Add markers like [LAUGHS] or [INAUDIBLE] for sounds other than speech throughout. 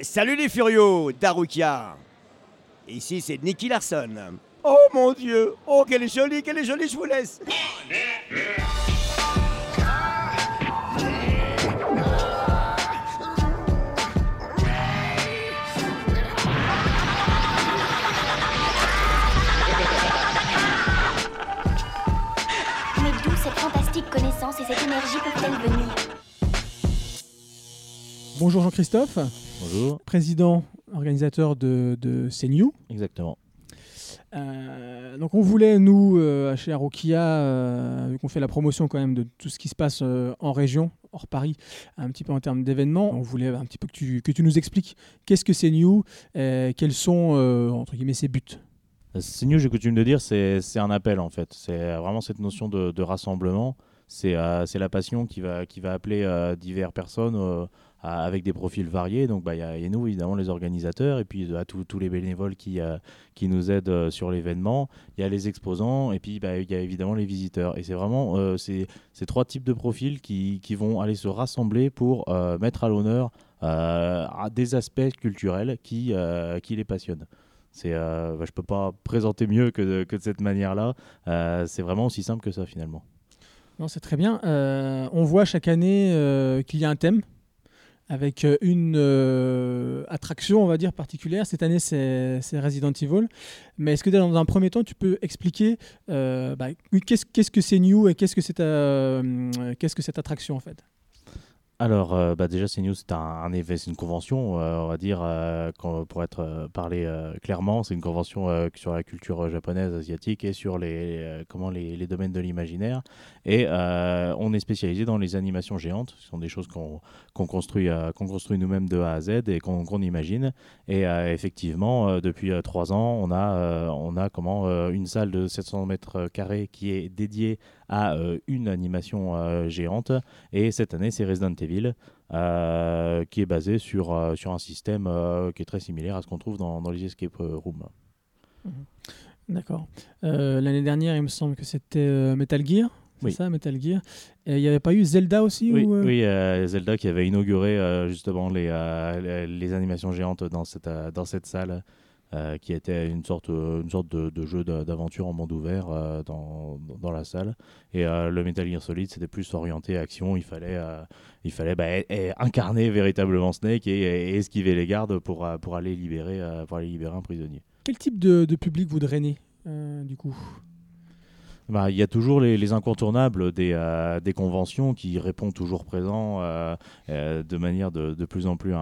Salut les furios, Darukia. Ici c'est Nicky Larson. Oh mon dieu, oh qu'elle est jolie, qu'elle est jolie, je vous laisse. Mais d'où cette fantastique connaissance et cette énergie peuvent-elles venir? Bonjour Jean-Christophe, Bonjour. président, organisateur de, de CNU. Exactement. Euh, donc on voulait, nous, euh, chez Arokia, euh, vu qu'on fait la promotion quand même de tout ce qui se passe euh, en région, hors Paris, un petit peu en termes d'événements, on voulait un petit peu que tu, que tu nous expliques qu'est-ce que CNU, et quels sont, entre guillemets, ses buts. New, j'ai coutume de dire, c'est c'est un appel en fait. C'est vraiment cette notion de, de rassemblement. C'est euh, c'est la passion qui va, appeler euh, diverses personnes euh, avec des profils variés. Donc bah, il y, a nous, évidemment, les organisateurs, et puis à tous tous les bénévoles qui, nous aident sur l'événement. Il y a les exposants, et puis bah, il y a évidemment les visiteurs. Et c'est vraiment ces, trois types de profils qui, vont aller se rassembler pour mettre à l'honneur des aspects culturels qui, les passionnent. Bah, je peux pas présenter mieux que de, que de cette manière-là. C'est vraiment aussi simple que ça finalement. Non, c'est très bien. Euh, on voit chaque année euh, qu'il y a un thème avec euh, une attraction, on va dire, particulière. Cette année, c'est Resident Evil. Mais est-ce que dans un premier temps, tu peux expliquer bah, qu'est-ce que c'est New et qu'est-ce que cette attraction en fait? Alors, euh, bah, déjà, CNews, c'est un, un c'est une convention, euh, on va dire, euh, pour être euh, parlé clairement, c'est une convention sur la culture japonaise, asiatique et sur les, comment les, domaines de l'imaginaire. Et on est spécialisé dans les animations géantes, ce sont des choses qu'on construit, qu'on construit nous-mêmes de A à Z et qu'on qu'on imagine. Et effectivement, depuis trois ans, on a, on a comment, une salle de 700 mètres carrés qui est dédiée à euh, une animation euh, géante. Et cette année, c'est Resident Evil, euh, qui est basé sur, euh, sur un système euh, qui est très similaire à ce qu'on trouve dans, dans les escape rooms. D'accord. Euh, L'année dernière, il me semble que c'était euh, Metal Gear. C'est Oui. ça, Metal Gear. Et il n'y avait pas eu Zelda aussi Oui, ou, euh, oui euh, Zelda qui avait inauguré euh, justement les, euh, les, les animations géantes dans cette, euh, dans cette salle. Euh, qui était une sorte, euh, une sorte de, jeu d'a- d'aventure en monde ouvert euh, dans, dans la salle. Et le Metal Gear Solid, c'était plus orienté action. Il fallait, il fallait bah, incarner véritablement Snake et, esquiver les gardes pour, pour, aller libérer, pour aller libérer un prisonnier. Quel type de, public vous drainez du coup? Bah, Il y a toujours les, les incontournables des, euh, des conventions qui répondent toujours présents euh, euh, de manière de, plus en plus,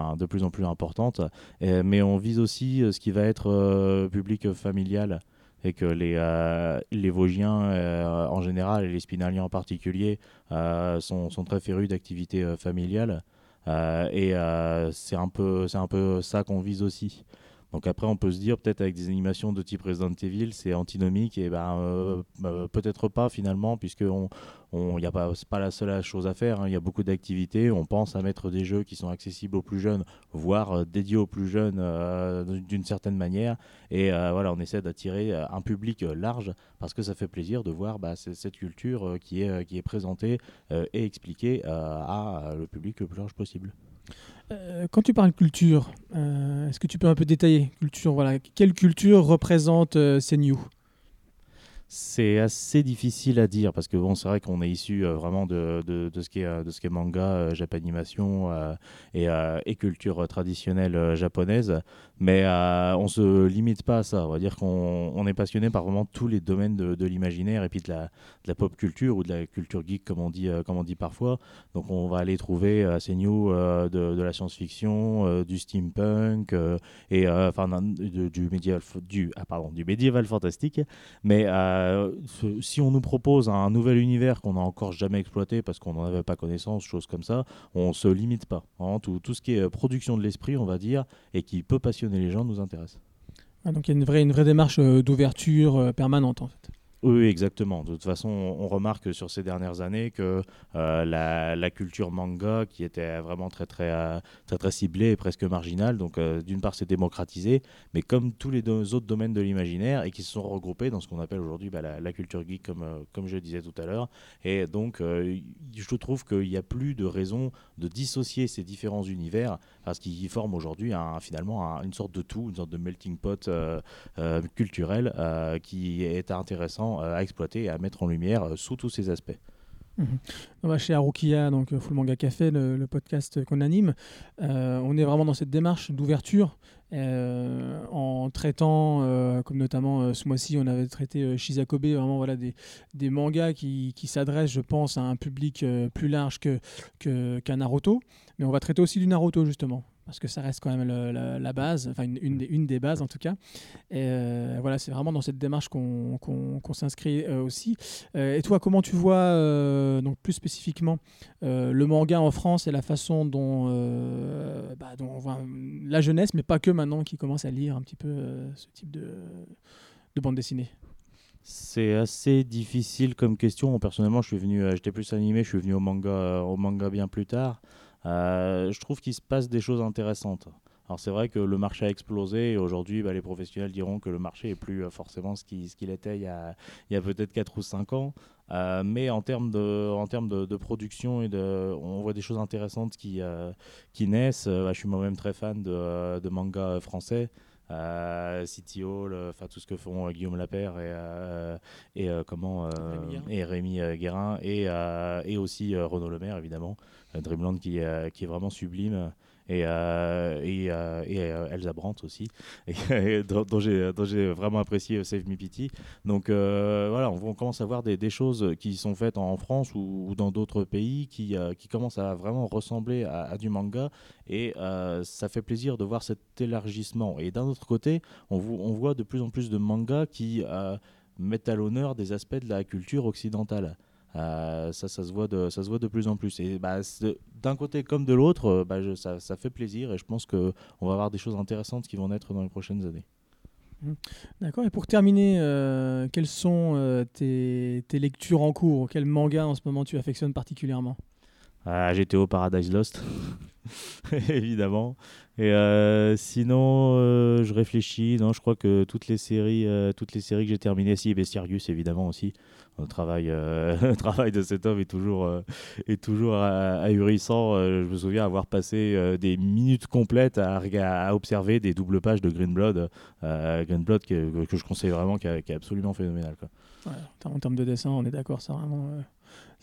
importante. Mais on vise aussi ce qui va être public familial et que les, les Vosgiens en général et les Spinaliens en particulier sont, sont très férus d'activités familiales. Et c'est un, un peu ça qu'on vise aussi. Donc après, on peut se dire peut-être avec des animations de type Resident Evil, c'est antinomique et ben euh, euh, peut-être pas finalement, puisque on, on, a pas, c'est pas la seule chose à faire. hein. Il y a beaucoup d'activités. On pense à mettre des jeux qui sont accessibles aux plus jeunes, voire euh, dédiés aux plus jeunes d'une certaine manière. Et voilà, on essaie d'attirer un public large parce que ça fait plaisir de voir bah, cette culture qui est qui est présentée et expliquée à le public le plus large possible. Euh, quand tu parles culture, euh, est-ce que tu peux un peu détailler culture Voilà, quelle culture représente euh, CNU C'est assez difficile à dire parce que bon, c'est vrai qu'on est issu euh, vraiment de, de, de ce qui est, euh, de ce qui est manga, euh, japanimation euh, et, euh, et culture traditionnelle japonaise, mais on se limite pas à ça. On va dire qu'on on est passionné par vraiment tous les domaines de, de l'imaginaire et puis de la, de la pop culture ou de la culture geek comme on dit, comme on dit parfois. Donc on va aller trouver assez new de, la science-fiction, du steampunk et enfin du médiéval, du ah, pardon, du médiéval fantastique. Mais euh, si on nous propose un nouvel univers qu'on n'a encore jamais exploité parce qu'on n'en avait pas connaissance, choses comme ça, on se limite pas. Vraiment, tout, ce qui est euh, production de l'esprit, on va dire, et qui peut passionner les gens nous intéresse. Ah, Donc il y a une vraie, une vraie démarche euh, d'ouverture permanente en fait. Oui, exactement. De toute façon, on remarque sur ces dernières années que euh, la, culture manga, qui était vraiment très très euh, très très, ciblée et presque marginale, donc euh, d'une part c'est démocratisé, mais comme tous les autres domaines de l'imaginaire et qui se sont regroupés dans ce qu'on appelle aujourd'hui bah, la, culture geek, comme je disais tout à l'heure. Et donc, je trouve qu'il n'y a plus de raison de dissocier ces différents univers parce qu'ils forment aujourd'hui finalement une sorte de tout, une sorte de melting pot culturel qui est intéressant à exploiter et à mettre en lumière euh, sous tous ces aspects. Mhm. Chez Arukia, donc euh, Full Manga Café, le, podcast qu'on anime, euh, on est vraiment dans cette démarche d'ouverture en traitant, comme notamment ce mois-ci, on avait traité Shizakobe, vraiment voilà, des, mangas qui, s'adressent, je pense, à un public plus large que, qu'un Naruto. Mais on va traiter aussi du Naruto, justement parce que ça reste quand même la, base, enfin une, une, des bases en tout cas. Et euh, voilà, c'est vraiment dans cette démarche qu'on s'inscrit euh, aussi. Euh, et toi, comment tu vois, donc plus spécifiquement, le manga en France et la façon dont, bah, dont on voit la jeunesse, mais pas que maintenant, qui commence à lire un petit peu ce type de, de bande dessinée? C'est assez difficile comme question. Personnellement, je suis venu, j'étais plus animé, je suis venu au manga, au manga bien plus tard. Euh, je trouve qu'il se passe des choses intéressantes. Alors c'est vrai que le marché a explosé et aujourd'hui bah, les professionnels diront que le marché est plus euh, forcément ce qu'il était il y a, peut-être 4 ou 5 ans. Euh, mais en termes, de, production, et on voit des choses intéressantes qui, qui naissent. Bah, je suis moi-même très fan de, de manga français. City Hall, enfin tout ce que font Guillaume Lapère et, et comment Rémi et Rémi Guérin. Et, et aussi Renaud Lemaire évidemment. Dreamland qui, qui est vraiment sublime et, euh, et, euh, euh, Elsa Brandt aussi, [LAUGHS] dont, j'ai vraiment apprécié Save Me Pity. Donc voilà, on, commence à voir des, choses qui sont faites en France ou, dans d'autres pays qui, commencent à vraiment ressembler à, du manga et ça fait plaisir de voir cet élargissement. Et d'un autre côté, on, voit de plus en plus de mangas qui mettent à l'honneur des aspects de la culture occidentale. Euh, ça, ça se, voit de, ça se voit de plus en plus. Et bah, d'un côté comme de l'autre, euh, bah, ça, ça, fait plaisir et je pense qu'on va avoir des choses intéressantes qui vont naître dans les prochaines années. Mmh. D'accord. Et pour terminer, euh, quelles sont tes, tes, lectures en cours? Quel manga en ce moment tu affectionnes particulièrement? Ah, GTO Paradise Lost, [LAUGHS] évidemment. Et euh, sinon, euh, je réfléchis. Non, je crois que toutes les séries, euh, toutes les séries que j'ai terminées, si Bestiarius évidemment aussi. Le travail, [LAUGHS] le travail de cet homme est toujours, est toujours ahurissant. je me souviens avoir passé des minutes complètes à, à, observer des doubles pages de Green Blood, Green Blood que, je conseille vraiment, qui, est absolument phénoménal. En termes de dessin, on est d'accord, c'est vraiment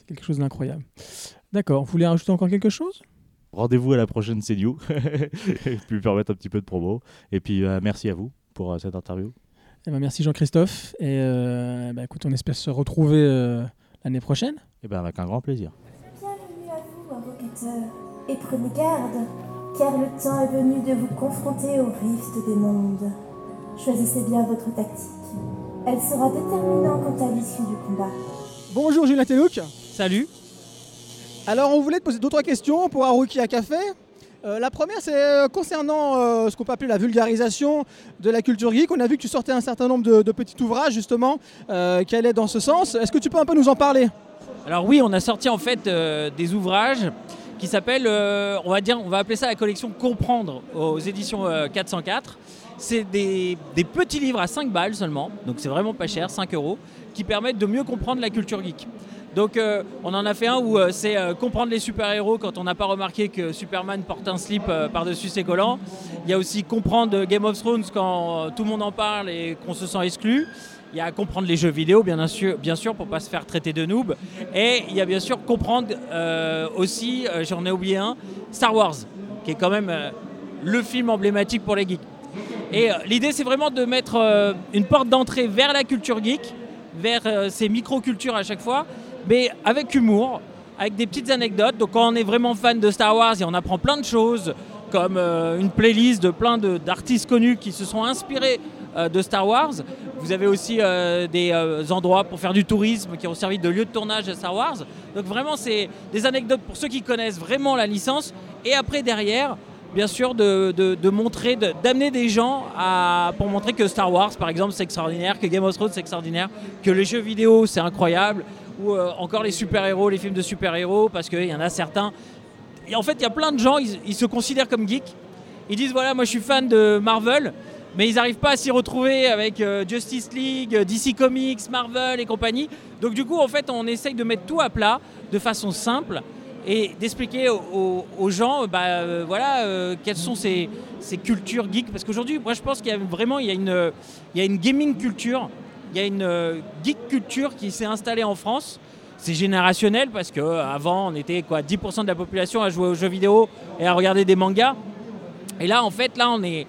quelque chose d'incroyable. D'accord. Vous voulez rajouter encore quelque chose? Rendez-vous à la prochaine CNU, et puis permettre un petit peu de promo. Et puis euh, merci à vous pour euh, cette interview. Eh ben, merci Jean-Christophe. Et euh, bah, écoute, on espère se retrouver l'année prochaine. Et eh ben, avec un grand plaisir. Bienvenue à vous, invocateurs. Et prenez garde, car le temps est venu de vous confronter au rift des mondes. Choisissez bien votre tactique. Elle sera déterminante quant à l'issue du combat. Bonjour Julien Telouk. Salut. Alors on voulait te poser d'autres questions pour Haruki à Café. Euh, la première, c'est euh, concernant euh, ce qu'on peut appeler la vulgarisation de la culture geek. On a vu que tu sortais un certain nombre de, petits ouvrages justement qui allaient dans ce sens. Est-ce que tu peux un peu nous en parler? Alors oui, on a sorti en fait des ouvrages qui s'appellent, on va dire, on va appeler ça la collection Comprendre aux éditions 404. C'est des, des, petits livres à 5 balles seulement, donc c'est vraiment pas cher, 5 euros, qui permettent de mieux comprendre la culture geek. Donc euh, on en a fait un où euh, c'est euh, comprendre les super-héros quand on n'a pas remarqué que Superman porte un slip par-dessus ses collants. Il y a aussi comprendre Game of Thrones quand tout le monde en parle et qu'on se sent exclu. Il y a comprendre les jeux vidéo, bien sûr, bien sûr pour ne pas se faire traiter de noob. Et il y a bien sûr comprendre aussi, j'en ai oublié un, Star Wars, qui est quand même le film emblématique pour les geeks. Et l'idée, c'est vraiment de mettre une porte d'entrée vers la culture geek, vers ces micro-cultures à chaque fois, mais avec humour, avec des petites anecdotes. Donc quand on est vraiment fan de Star Wars et on apprend plein de choses, comme euh, une playlist de plein d'artistes connus qui se sont inspirés euh, de Star Wars. Vous avez aussi euh, des endroits pour faire du tourisme qui ont servi de lieu de tournage à Star Wars. Donc vraiment, c'est des anecdotes pour ceux qui connaissent vraiment la licence. Et après, derrière, bien sûr, de, de- montrer, d'amener des gens à, pour montrer que Star Wars, par exemple, c'est extraordinaire, que Game of Thrones, c'est extraordinaire, que les jeux vidéo, c'est incroyable, ou euh, encore les super-héros, les films de super-héros, parce qu'il y en a certains. Et en fait, il y a plein de gens, ils, se considèrent comme geeks. Ils disent voilà, moi je suis fan de Marvel, mais ils n'arrivent pas à s'y retrouver avec euh, Justice League, euh, DC Comics, Marvel et compagnie. Donc du coup, en fait, on essaye de mettre tout à plat de façon simple et d'expliquer aux, gens, bah, voilà, quelles sont ces, ces cultures geeks. Parce qu'aujourd'hui, moi, je pense qu'il y a vraiment, il y a une, il y a une gaming culture, il y a une euh, geek culture qui s'est installée en France. C'est générationnel parce que euh, on était quoi, 10% de la population à jouer aux jeux vidéo et à regarder des mangas. Et là, en fait, là, on est,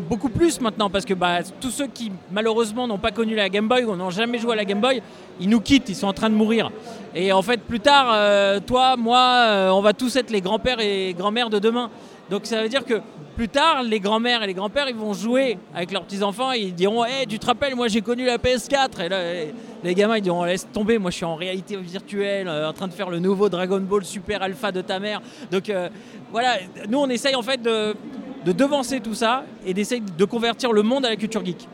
beaucoup plus maintenant parce que bah, tous ceux qui malheureusement n'ont pas connu la Game Boy ou n'ont jamais joué à la Game Boy, ils nous quittent, ils sont en train de mourir. Et en fait, plus tard, euh, toi, moi, on va tous être les grands-pères et grands-mères de demain. Donc ça veut dire que plus tard, les grands-mères et les grands-pères, ils vont jouer avec leurs petits-enfants et ils diront Hey, tu te rappelles, moi j'ai connu la PS4 Et là, eh, les gamins, ils diront Laisse tomber, moi je suis en réalité virtuelle, euh, en train de faire le nouveau Dragon Ball Super Alpha de ta mère. Donc euh, voilà, nous on essaye en fait de, de devancer tout ça et d'essayer de convertir le monde à la culture geek.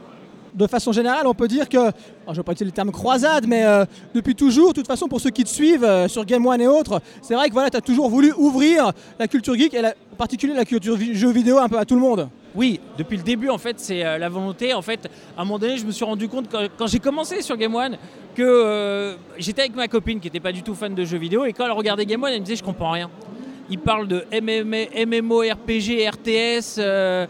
De façon générale, on peut dire que, alors, je ne vais pas utiliser le terme croisade, mais euh, depuis toujours, de toute façon, pour ceux qui te suivent sur Game One et autres, c'est vrai que voilà, tu as toujours voulu ouvrir la culture geek particulier la culture vi- jeux vidéo un peu à tout le monde. Oui, depuis le début, en fait, c'est euh, la volonté. En fait, à un moment donné, je me suis rendu compte quand, quand j'ai commencé sur Game One que euh, j'étais avec ma copine qui n'était pas du tout fan de jeux vidéo et quand elle regardait Game One, elle me disait je comprends rien. Il parle de MMORPG, RTS, euh,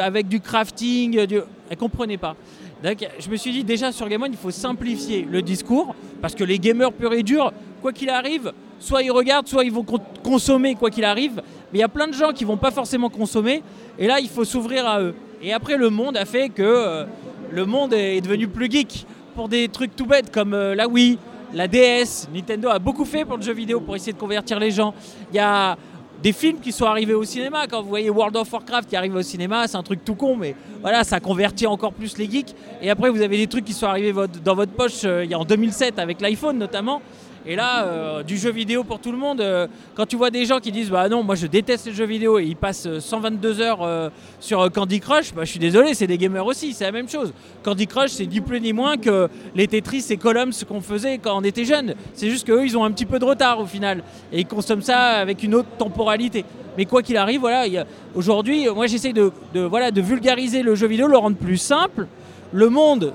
avec du crafting. Du... Elle comprenait pas. Donc, je me suis dit déjà sur Game One, il faut simplifier le discours parce que les gamers purs et durs, quoi qu'il arrive, soit ils regardent, soit ils vont con- consommer quoi qu'il arrive. Mais il y a plein de gens qui vont pas forcément consommer et là il faut s'ouvrir à eux. Et après le monde a fait que euh, le monde est devenu plus geek pour des trucs tout bêtes comme euh, la Wii, la DS. Nintendo a beaucoup fait pour le jeu vidéo pour essayer de convertir les gens. Il y a des films qui sont arrivés au cinéma. Quand vous voyez World of Warcraft qui arrive au cinéma, c'est un truc tout con, mais voilà, ça convertit encore plus les geeks. Et après, vous avez des trucs qui sont arrivés dans votre poche euh, en 2007 avec l'iPhone notamment. Et là, euh, du jeu vidéo pour tout le monde, euh, quand tu vois des gens qui disent Bah non, moi je déteste les jeux vidéo et ils passent euh, 122 heures euh, sur euh, Candy Crush, bah, je suis désolé, c'est des gamers aussi, c'est la même chose. Candy Crush, c'est ni plus ni moins que les Tetris et Columns qu'on faisait quand on était jeune. C'est juste qu'eux, ils ont un petit peu de retard au final et ils consomment ça avec une autre temporalité. Mais quoi qu'il arrive, voilà, aujourd'hui, moi j'essaie de, de, voilà, de vulgariser le jeu vidéo, le rendre plus simple. Le monde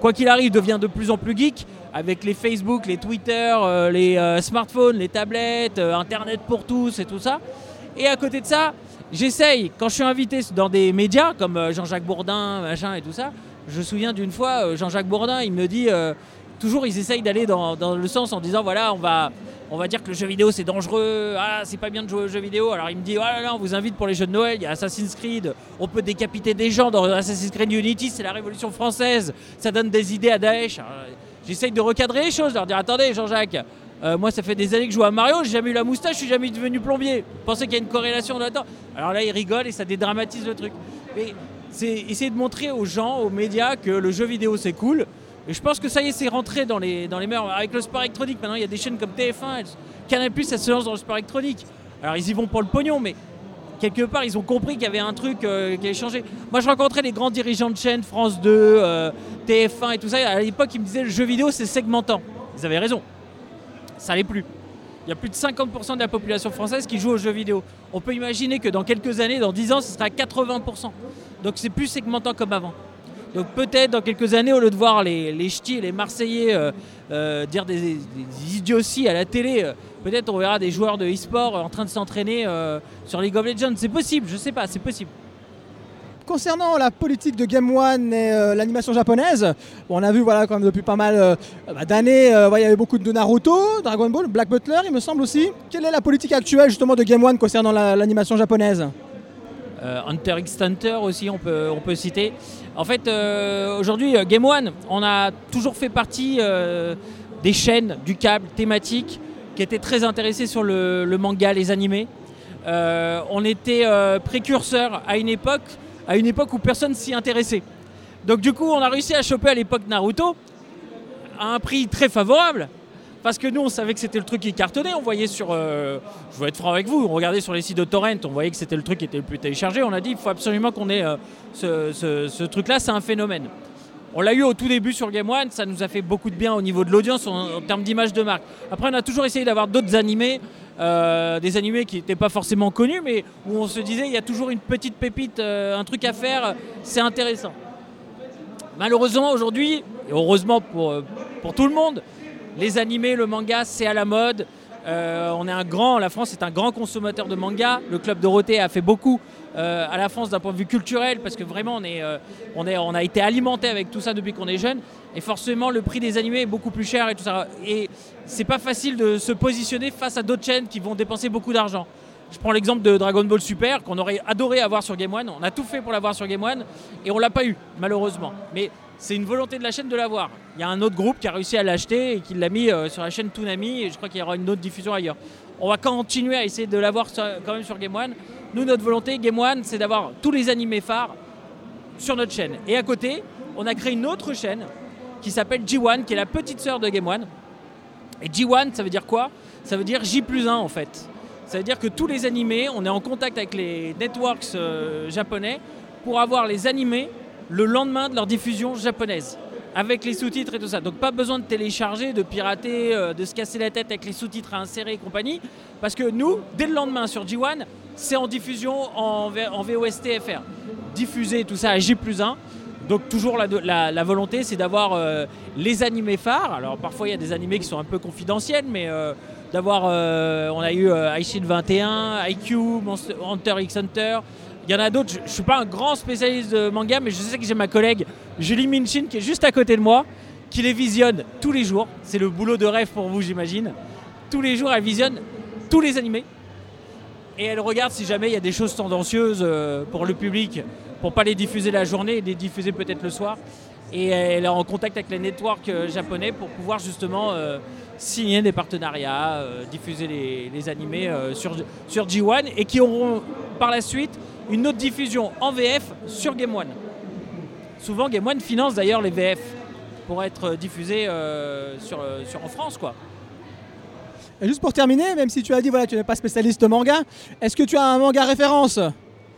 quoi qu'il arrive, devient de plus en plus geek avec les Facebook, les Twitter, euh, les euh, smartphones, les tablettes, euh, Internet pour tous et tout ça. Et à côté de ça, j'essaye, quand je suis invité dans des médias comme Jean-Jacques Bourdin, machin et tout ça, je me souviens d'une fois, Jean-Jacques Bourdin, il me dit, toujours ils essayent d'aller dans, le sens en disant, voilà, on va, on va dire que le jeu vidéo c'est dangereux, ah, c'est pas bien de jouer aux jeux vidéo. Alors il me dit, oh là là, on vous invite pour les jeux de Noël, il y a Assassin's Creed, on peut décapiter des gens dans Assassin's Creed Unity, c'est la révolution française, ça donne des idées à Daesh. J'essaye de recadrer les choses, leur dire, attendez Jean-Jacques, euh, moi ça fait des années que je joue à Mario, j'ai jamais eu la moustache, je suis jamais devenu plombier. Vous pensez qu'il y a une corrélation là-dedans Alors là il rigole et ça dédramatise le truc. Mais c'est essayer de montrer aux gens, aux médias que le jeu vidéo c'est cool. Et je pense que ça y est, c'est rentré dans les, dans les mœurs. Avec le sport électronique, maintenant il y a des chaînes comme TF1, elles- Canal+, ça se lance dans le sport électronique. Alors ils y vont pour le pognon, mais quelque part ils ont compris qu'il y avait un truc euh, qui avait changé. Moi je rencontrais les grands dirigeants de chaînes, France 2, euh, TF1 et tout ça. À l'époque ils me disaient le jeu vidéo c'est segmentant. Ils avaient raison. Ça l'est plus. Il y a plus de 50% de la population française qui joue aux jeux vidéo. On peut imaginer que dans quelques années, dans 10 ans, ce sera 80%. Donc c'est plus segmentant comme avant. Donc peut-être dans quelques années, au lieu de voir les, les ch'tis les Marseillais euh, euh, dire des, des- idioties à la télé, euh, peut-être on verra des joueurs de e-sport en train de s'entraîner sur League of Legends. C'est possible, je sais pas, c'est possible. Concernant la politique de Game One et l'animation japonaise, on a vu voilà, quand même depuis pas mal bah, d'années, il y avait beaucoup de Naruto, Dragon Ball, Black Butler, il me semble aussi. Quelle est la politique actuelle justement de Game One concernant la- l'animation japonaise? Hunter x Hunter aussi, on peut, on peut citer. En fait, euh, aujourd'hui, euh, Game One, on a toujours fait partie euh, des chaînes du câble thématique qui étaient très intéressées sur le, manga, les animés. Euh, on était euh, précurseur à une époque, à une époque où personne s'y intéressait. Donc du coup, on a réussi à choper à l'époque Naruto à un prix très favorable. Parce que nous, on savait que c'était le truc qui cartonnait. On voyait sur. euh, je vais être franc avec vous. On regardait sur les sites de torrent. On voyait que c'était le truc qui était le plus téléchargé. On a dit il faut absolument qu'on ait euh, ce, truc-là. C'est un phénomène. On l'a eu au tout début sur Game One. Ça nous a fait beaucoup de bien au niveau de l'audience en, termes d'image de marque. Après, on a toujours essayé d'avoir d'autres animés. euh, des animés qui n'étaient pas forcément connus, mais où on se disait il y a toujours une petite pépite, un truc à faire, c'est intéressant. Malheureusement aujourd'hui, et heureusement pour, pour tout le monde, les animés, le manga, c'est à la mode. Euh, on est un grand, la France est un grand consommateur de manga. Le club Dorothée a fait beaucoup euh, à la France d'un point de vue culturel parce que vraiment euh, on a été alimenté avec tout ça depuis qu'on est jeune. Et forcément le prix des animés est beaucoup plus cher et tout ça. Et c'est pas facile de se positionner face à d'autres chaînes qui vont dépenser beaucoup d'argent. Je prends l'exemple de Dragon Ball Super qu'on aurait adoré avoir sur Game One. On a tout fait pour l'avoir sur Game One et on l'a pas eu malheureusement. Mais c'est une volonté de la chaîne de l'avoir. Il y a un autre groupe qui a réussi à l'acheter et qui l'a mis euh, sur la chaîne Toonami et je crois qu'il y aura une autre diffusion ailleurs. On va continuer à essayer de l'avoir quand même sur Game One. Nous, notre volonté, Game One, c'est d'avoir tous les animés phares sur notre chaîne. Et à côté, on a créé une autre chaîne qui s'appelle G1, qui est la petite sœur de Game One. Et G1, ça veut dire quoi? Ça veut dire J plus 1 en fait. Ça veut dire que tous les animés, on est en contact avec les networks euh, japonais pour avoir les animés le lendemain de leur diffusion japonaise, avec les sous-titres et tout ça. Donc pas besoin de télécharger, de pirater, euh, de se casser la tête avec les sous-titres à insérer et compagnie, parce que nous, dès le lendemain sur G1, c'est en diffusion en, en VOST FR. Diffusé tout ça à J plus 1. Donc toujours la, volonté, c'est d'avoir euh, les animés phares. Alors parfois il y a des animés qui sont un peu confidentiels, mais d'avoir, euh, on a eu Aishin 21, IQ, Monster- Hunter x Hunter. Il y en a d'autres. Je, je suis pas un grand spécialiste de manga, mais je sais que j'ai ma collègue Julie Minchin qui est juste à côté de moi, qui les visionne tous les jours. C'est le boulot de rêve pour vous, j'imagine. Tous les jours, elle visionne tous les animés et elle regarde si jamais il y a des choses tendancieuses euh, pour le public, pour pas les diffuser la journée et les diffuser peut-être le soir. Et elle est en contact avec les networks euh, japonais pour pouvoir justement euh, signer des partenariats, euh, diffuser les, animés sur, sur G1 et qui auront par la suite une autre diffusion en VF sur Game One. Souvent Game One finance d'ailleurs les VF pour être diffusés sur, sur, en France quoi. Et juste pour terminer, même si tu as dit voilà tu n'es pas spécialiste manga, est-ce que tu as un manga référence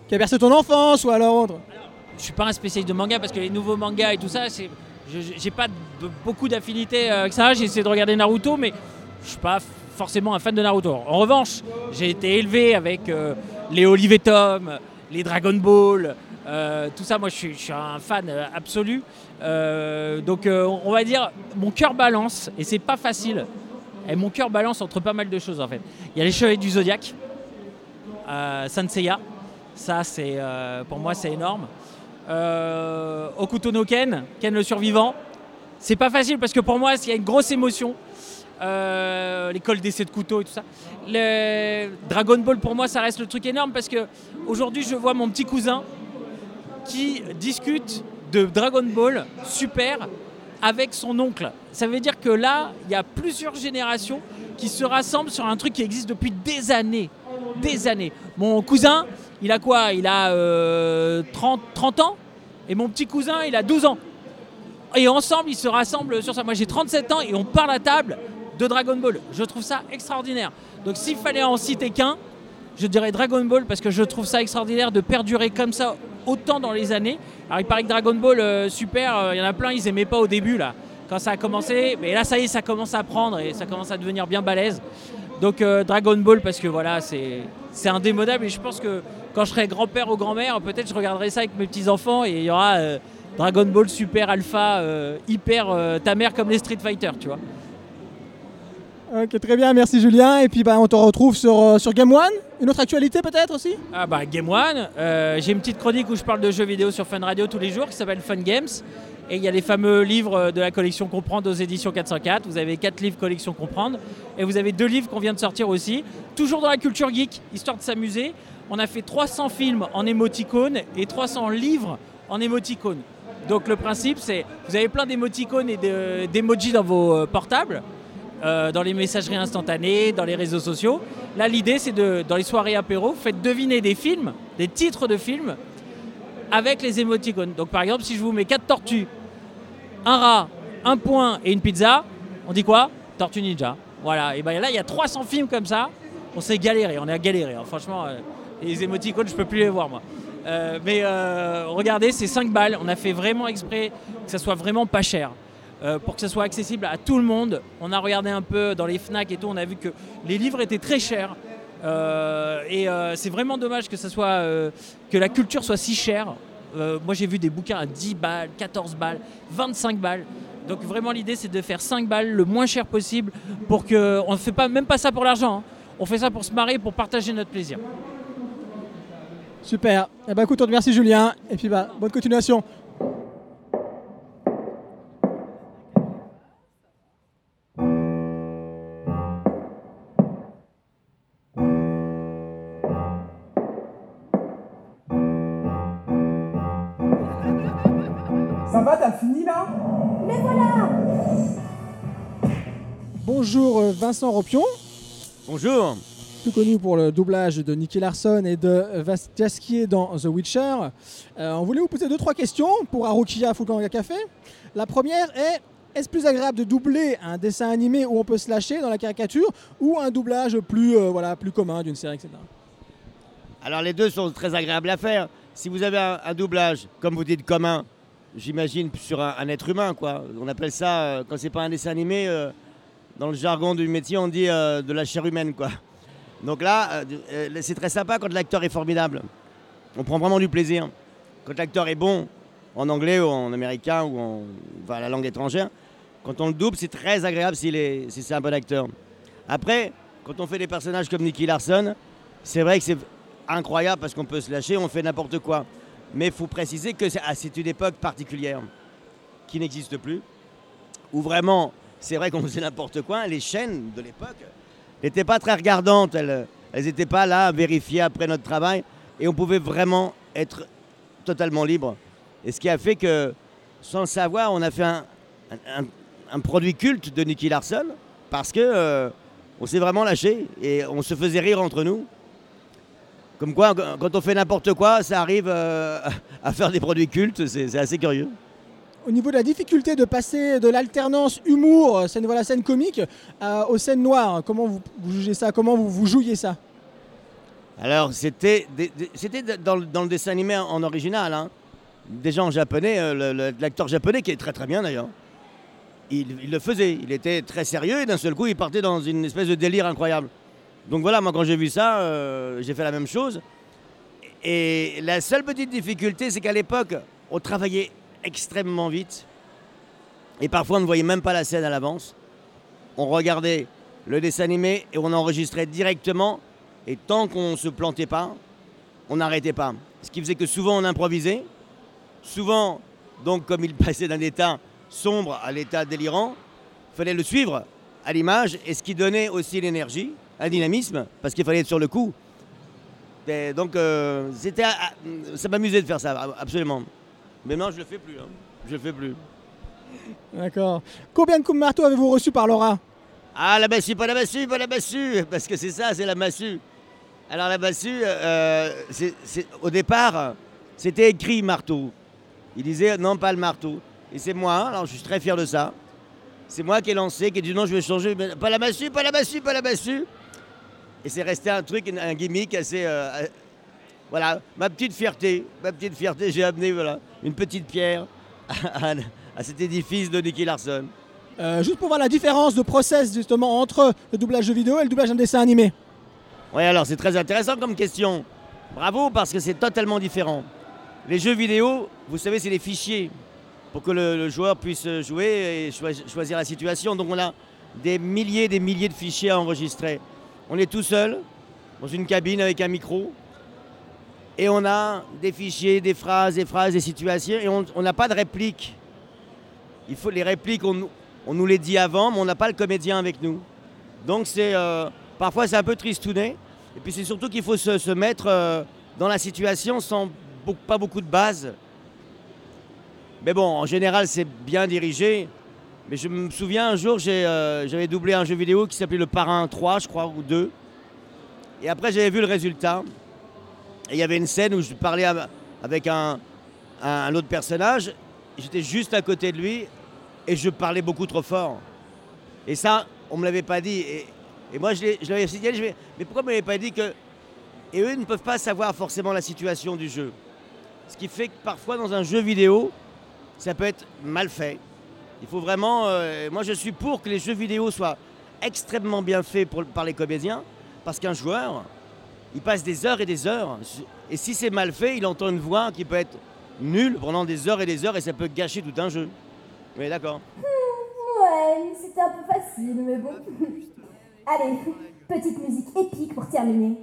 qui a bercé ton enfance ou alors autre? Je suis pas un spécialiste de manga parce que les nouveaux mangas et tout ça, c'est, j'ai pas beaucoup d'affinités euh, avec ça. J'ai essayé de regarder Naruto, mais je suis pas forcément un fan de Naruto. En revanche, j'ai été élevé avec euh, les Olive et Tom, les Dragon Ball, euh, tout ça. Moi, je suis, un fan euh, absolu. Euh, donc, euh, on va dire, mon cœur balance et c'est pas facile. Et mon cœur balance entre pas mal de choses en fait. Il y a les Chevaliers du euh, Sanseiya. Ça, c'est euh, pour moi, c'est énorme. Euh, Okuto no Ken, Ken le survivant. C'est pas facile parce que pour moi, il y a une grosse émotion. Euh, L'école d'essai de couteau et tout ça. Le Dragon Ball, pour moi, ça reste le truc énorme parce que aujourd'hui, je vois mon petit cousin qui discute de Dragon Ball Super avec son oncle. Ça veut dire que là, il y a plusieurs générations qui se rassemblent sur un truc qui existe depuis des années. Des années. Mon cousin, il a quoi? Il a euh, 30, 30 ans? Et mon petit cousin, il a 12 ans. Et ensemble, ils se rassemblent sur ça. Moi, j'ai 37 ans et on parle à table de Dragon Ball. Je trouve ça extraordinaire. Donc, s'il fallait en citer qu'un, je dirais Dragon Ball parce que je trouve ça extraordinaire de perdurer comme ça autant dans les années. Alors, il paraît que Dragon Ball euh, Super, euh, il y en a plein, ils aimaient pas au début là, quand ça a commencé. Mais là, ça y est, ça commence à prendre et ça commence à devenir bien balèze. Donc euh, Dragon Ball parce que voilà, c'est indémodable et je pense que quand je serai grand-père ou grand-mère, peut-être je regarderai ça avec mes petits-enfants et il y aura euh, Dragon Ball Super Alpha, euh, hyper euh, ta mère comme les Street Fighter, tu vois. Ok, très bien, merci Julien. Et puis bah, on te retrouve sur, sur Game One. Une autre actualité peut-être aussi? Ah bah Game One, j'ai une petite chronique où je parle de jeux vidéo sur Fun Radio tous les jours qui s'appelle Fun Games. Et il y a les fameux livres de la collection Comprendre aux éditions 404. Vous avez quatre livres collection Comprendre. Et vous avez deux livres qu'on vient de sortir aussi. Toujours dans la culture geek, histoire de s'amuser. On a fait 300 films en émoticônes et 300 livres en émoticônes. Donc le principe c'est, vous avez plein d'émoticônes et de- d'emojis dans vos euh, portables. euh, dans les messageries instantanées, dans les réseaux sociaux. Là, l'idée, c'est de, dans les soirées apéro, vous faites deviner des films, des titres de films, avec les émoticônes. Donc, par exemple, si je vous mets quatre tortues, un rat, un point et une pizza, on dit quoi? Tortue Ninja. Voilà, et ben là, il y a 300 films comme ça. On s'est galéré, on a galéré. hein. Franchement, euh, les émoticônes, je peux plus les voir, moi. Euh, mais euh, regardez, c'est 5 balles. On a fait vraiment exprès que ça soit vraiment pas cher. euh, pour que ça soit accessible à tout le monde. On a regardé un peu dans les FNAC et tout, on a vu que les livres étaient très chers. Et c'est vraiment dommage que, ça soit, que la culture soit si chère. Moi j'ai vu des bouquins à 10 balles, 14 balles, 25 balles. Donc vraiment l'idée c'est de faire 5 balles le moins cher possible pour que on ne fait pas même pas ça pour l'argent. hein. On fait ça pour se marrer, pour partager notre plaisir. Super. Eh ben écoute, on te remercie Julien. Et puis bah, bonne continuation. Ça va, t'as fini là? Mais voilà Bonjour euh, Vincent Ropion, Bonjour. Plus connu pour le doublage de Nicky Larson et de Vas Jaskier dans The Witcher. Euh, on voulait vous poser deux trois questions pour Arukia Fukanga Café. La première est est-ce plus agréable de doubler un dessin animé où on peut se lâcher dans la caricature ou un doublage plus, euh, voilà, plus commun d'une série, etc. Alors les deux sont très agréables à faire. Si vous avez un, doublage, comme vous dites, commun, j'imagine sur un, être humain, quoi. On appelle ça, euh, quand c'est pas un dessin animé, euh, dans le jargon du métier, on dit de la chair humaine, quoi. Donc là, euh, euh, c'est très sympa quand l'acteur est formidable. On prend vraiment du plaisir. Quand l'acteur est bon, en anglais ou en américain ou en enfin, la langue étrangère, quand on le double, c'est très agréable s'il est, si c'est un bon acteur. Après, quand on fait des personnages comme Nicky Larson, c'est vrai que c'est incroyable parce qu'on peut se lâcher, on fait n'importe quoi. Mais il faut préciser que c'est ah, c'est une époque particulière qui n'existe plus, où vraiment, c'est vrai qu'on [LAUGHS] faisait n'importe quoi. Les chaînes de l'époque n'étaient pas très regardantes, elles n'étaient pas là à vérifier après notre travail, et on pouvait vraiment être totalement libre. Et ce qui a fait que, sans le savoir, on a fait un, produit culte de Nicky Larson, parce que euh, on s'est vraiment lâché et on se faisait rire entre nous. Comme quoi, quand on fait n'importe quoi, ça arrive euh, [LAUGHS] à faire des produits cultes, c'est assez curieux. Au niveau de la difficulté de passer de l'alternance humour, euh, scène, voilà, scène comique, euh, aux scènes noires, comment vous, jugez ça? Comment vous, jouiez ça? Alors, c'était dans, le- dans le dessin animé en, original. hein. Déjà en japonais, euh, l'acteur japonais, qui est très très bien d'ailleurs, il, le faisait. Il était très sérieux et d'un seul coup, il partait dans une espèce de délire incroyable. Donc voilà, moi quand j'ai vu ça, j'ai fait la même chose. Et la seule petite difficulté, c'est qu'à l'époque, on travaillait extrêmement vite. Et parfois, on ne voyait même pas la scène à l'avance. On regardait le dessin animé et on enregistrait directement. Et tant qu'on ne se plantait pas, on n'arrêtait pas. Ce qui faisait que souvent on improvisait. Souvent, donc comme il [LAUGHS] passait d'un état sombre à l'état délirant, fallait le suivre à l'image. Et ce qui donnait aussi l'énergie, un dynamisme, parce qu'il fallait être sur le coup. Et donc euh, c'était, ça m'amusait de faire ça, absolument. Mais non, je le fais plus. hein. Je le fais plus. D'accord. Combien de coups de marteau avez-vous reçu par Laura? Ah, la massue, pas la massue, pas la massue, parce que c'est ça, c'est la massue. Alors la massue, euh, c'est- c'est- au départ, c'était écrit marteau. Il disait non, pas le marteau. Et c'est moi, alors je suis très fier de ça. C'est moi qui ai lancé, qui ai dit non, je vais changer, mais pas la massue, pas la massue, pas la massue. Et c'est resté un truc, un gimmick assez. euh, euh, voilà, ma petite fierté, ma petite fierté, j'ai amené voilà, une petite pierre à, à cet édifice de Nicky Larson. Euh, Juste pour voir la différence de process justement entre le doublage de vidéo et le doublage d'un dessin animé. Oui, alors c'est très intéressant comme question. Bravo, parce que c'est totalement différent. Les jeux vidéo, vous savez, c'est des fichiers pour que le, le joueur puisse jouer et choi- choisir la situation. Donc on a des milliers et des milliers de fichiers à enregistrer. On est tout seul dans une cabine avec un micro et on a des fichiers, des phrases, des phrases, des situations et on n'a pas de réplique. Il faut les répliques, on, nous- les dit avant, mais on n'a pas le comédien avec nous. Donc c'est euh, parfois c'est un peu tristouné. Et puis c'est surtout qu'il faut se, mettre euh, dans la situation sans pas beaucoup de base. Mais bon, en général c'est bien dirigé. Mais je me souviens un jour euh, j'avais doublé un jeu vidéo qui s'appelait Le Parrain 3, je crois, ou 2. Et après j'avais vu le résultat. Et il y avait une scène où je parlais av- avec un, autre personnage. J'étais juste à côté de lui et je parlais beaucoup trop fort. Et ça, on me l'avait pas dit. Et, moi, je l'avais signalé. Je mais pourquoi on m'avait pas dit que. Et eux ne peuvent pas savoir forcément la situation du jeu. Ce qui fait que parfois, dans un jeu vidéo, ça peut être mal fait. Il faut vraiment. euh, moi, je suis pour que les jeux vidéo soient extrêmement bien faits par les comédiens, parce qu'un joueur, il passe des heures et des heures. Et si c'est mal fait, il entend une voix qui peut être nulle pendant des heures et des heures, et ça peut gâcher tout un jeu. Oui, d'accord. [LAUGHS] Ouais, c'était un peu facile, mais bon. [LAUGHS] Allez, petite musique épique pour terminer.